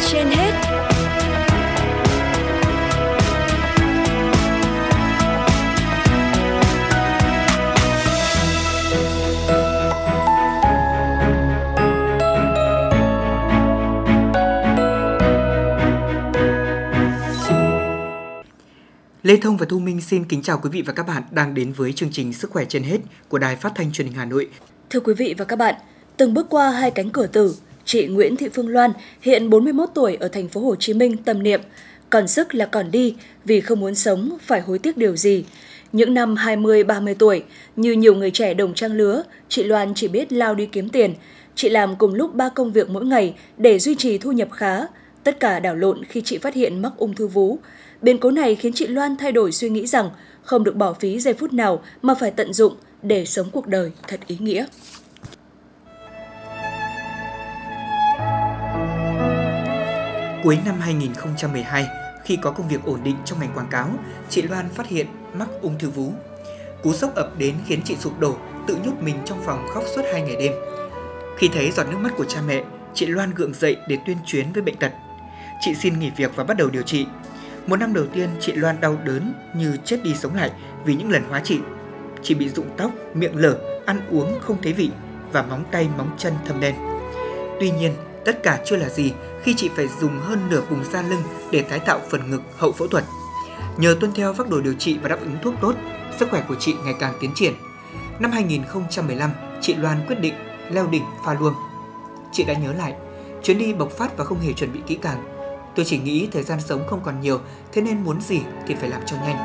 trên hết Lê Thông và Thu Minh xin kính chào quý vị và các bạn đang đến với chương trình Sức khỏe trên hết của Đài Phát thanh Truyền hình Hà Nội. Thưa quý vị và các bạn, từng bước qua hai cánh cửa tử, chị Nguyễn Thị Phương Loan, hiện 41 tuổi ở thành phố Hồ Chí Minh tâm niệm, còn sức là còn đi vì không muốn sống phải hối tiếc điều gì. Những năm 20-30 tuổi, như nhiều người trẻ đồng trang lứa, chị Loan chỉ biết lao đi kiếm tiền. Chị làm cùng lúc ba công việc mỗi ngày để duy trì thu nhập khá. Tất cả đảo lộn khi chị phát hiện mắc ung thư vú. Biến cố này khiến chị Loan thay đổi suy nghĩ rằng không được bỏ phí giây phút nào mà phải tận dụng để sống cuộc đời thật ý nghĩa. Cuối năm 2012, khi có công việc ổn định trong ngành quảng cáo, chị Loan phát hiện mắc ung thư vú. Cú sốc ập đến khiến chị sụp đổ, tự nhốt mình trong phòng khóc suốt hai ngày đêm. Khi thấy giọt nước mắt của cha mẹ, chị Loan gượng dậy để tuyên chuyến với bệnh tật. Chị xin nghỉ việc và bắt đầu điều trị. Một năm đầu tiên, chị Loan đau đớn như chết đi sống lại vì những lần hóa trị. Chị bị rụng tóc, miệng lở, ăn uống không thấy vị và móng tay móng chân thâm đen. Tuy nhiên, tất cả chưa là gì khi chị phải dùng hơn nửa vùng da lưng để tái tạo phần ngực hậu phẫu thuật. Nhờ tuân theo phác đồ điều trị và đáp ứng thuốc tốt, sức khỏe của chị ngày càng tiến triển. Năm 2015, chị Loan quyết định leo đỉnh Pha Luông. Chị đã nhớ lại, chuyến đi bộc phát và không hề chuẩn bị kỹ càng. Tôi chỉ nghĩ thời gian sống không còn nhiều, thế nên muốn gì thì phải làm cho nhanh.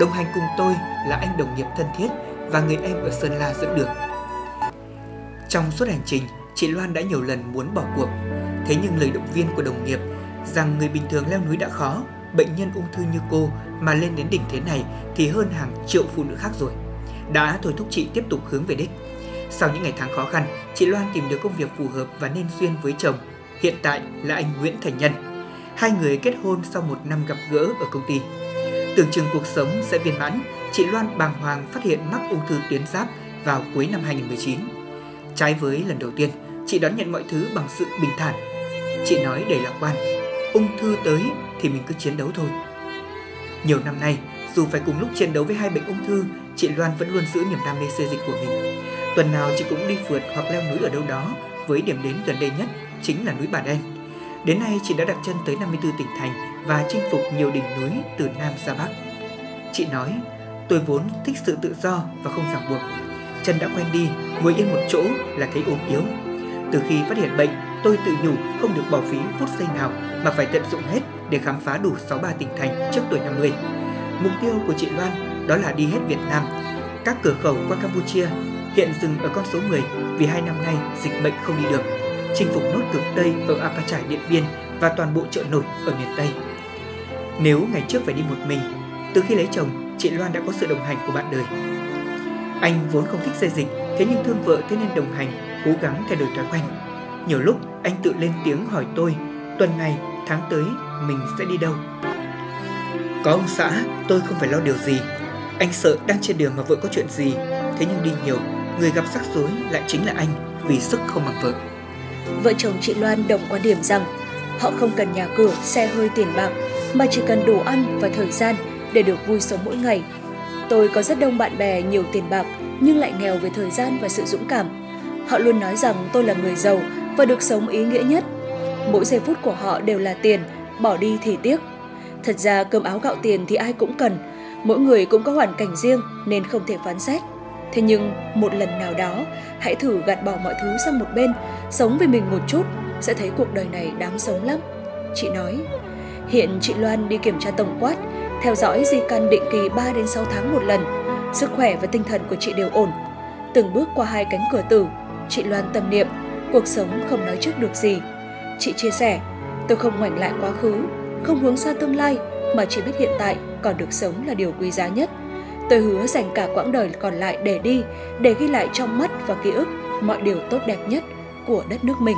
Đồng hành cùng tôi là anh đồng nghiệp thân thiết và người em ở Sơn La dẫn đường. Trong suốt hành trình, chị Loan đã nhiều lần muốn bỏ cuộc. Thế nhưng lời động viên của đồng nghiệp rằng người bình thường leo núi đã khó, bệnh nhân ung thư như cô mà lên đến đỉnh thế này thì hơn hàng triệu phụ nữ khác rồi. Đã thôi thúc chị tiếp tục hướng về đích. Sau những ngày tháng khó khăn, chị Loan tìm được công việc phù hợp và nên duyên với chồng. Hiện tại là anh Nguyễn Thành Nhân. Hai người kết hôn sau một năm gặp gỡ ở công ty. Tưởng chừng cuộc sống sẽ viên mãn, chị Loan bàng hoàng phát hiện mắc ung thư tuyến giáp vào cuối năm 2019. Trái với lần đầu tiên, chị đón nhận mọi thứ bằng sự bình thản. Chị nói đầy lạc quan, ung thư tới thì mình cứ chiến đấu thôi. Nhiều năm nay, dù phải cùng lúc chiến đấu với hai bệnh ung thư, chị Loan vẫn luôn giữ niềm đam mê xây dịch của mình. Tuần nào chị cũng đi phượt hoặc leo núi ở đâu đó với điểm đến gần đây nhất chính là núi Bà Đen. Đến nay chị đã đặt chân tới 54 tỉnh thành và chinh phục nhiều đỉnh núi từ Nam ra Bắc. Chị nói, tôi vốn thích sự tự do và không ràng buộc. Chân đã quen đi, ngồi yên một chỗ là thấy ốm yếu. Từ khi phát hiện bệnh, tôi tự nhủ không được bỏ phí phút giây nào mà phải tận dụng hết để khám phá đủ 63 tỉnh thành trước tuổi 50. Mục tiêu của chị Loan đó là đi hết Việt Nam, các cửa khẩu qua Campuchia, hiện dừng ở con số 10 vì hai năm nay dịch bệnh không đi được, chinh phục nốt cực Tây ở Apa trải Điện Biên và toàn bộ chợ nổi ở miền Tây. Nếu ngày trước phải đi một mình, từ khi lấy chồng, chị Loan đã có sự đồng hành của bạn đời. Anh vốn không thích xây dịch, thế nhưng thương vợ thế nên đồng hành, cố gắng thay đổi thói quen. Nhiều lúc anh tự lên tiếng hỏi tôi, tuần này, tháng tới mình sẽ đi đâu? Có ông xã, tôi không phải lo điều gì. Anh sợ đang trên đường mà vợ có chuyện gì, thế nhưng đi nhiều, người gặp rắc rối lại chính là anh vì sức không bằng vợ. Vợ chồng chị Loan đồng quan điểm rằng họ không cần nhà cửa, xe hơi tiền bạc mà chỉ cần đồ ăn và thời gian để được vui sống mỗi ngày. Tôi có rất đông bạn bè nhiều tiền bạc nhưng lại nghèo về thời gian và sự dũng cảm. Họ luôn nói rằng tôi là người giàu và được sống ý nghĩa nhất. Mỗi giây phút của họ đều là tiền, bỏ đi thì tiếc. Thật ra cơm áo gạo tiền thì ai cũng cần, mỗi người cũng có hoàn cảnh riêng nên không thể phán xét. Thế nhưng một lần nào đó, hãy thử gạt bỏ mọi thứ sang một bên, sống vì mình một chút, sẽ thấy cuộc đời này đáng sống lắm. Chị nói, hiện chị Loan đi kiểm tra tổng quát, theo dõi di căn định kỳ 3 đến 6 tháng một lần. Sức khỏe và tinh thần của chị đều ổn. Từng bước qua hai cánh cửa tử, chị Loan tâm niệm, cuộc sống không nói trước được gì. Chị chia sẻ, tôi không ngoảnh lại quá khứ, không hướng xa tương lai mà chỉ biết hiện tại còn được sống là điều quý giá nhất. Tôi hứa dành cả quãng đời còn lại để đi, để ghi lại trong mắt và ký ức mọi điều tốt đẹp nhất của đất nước mình.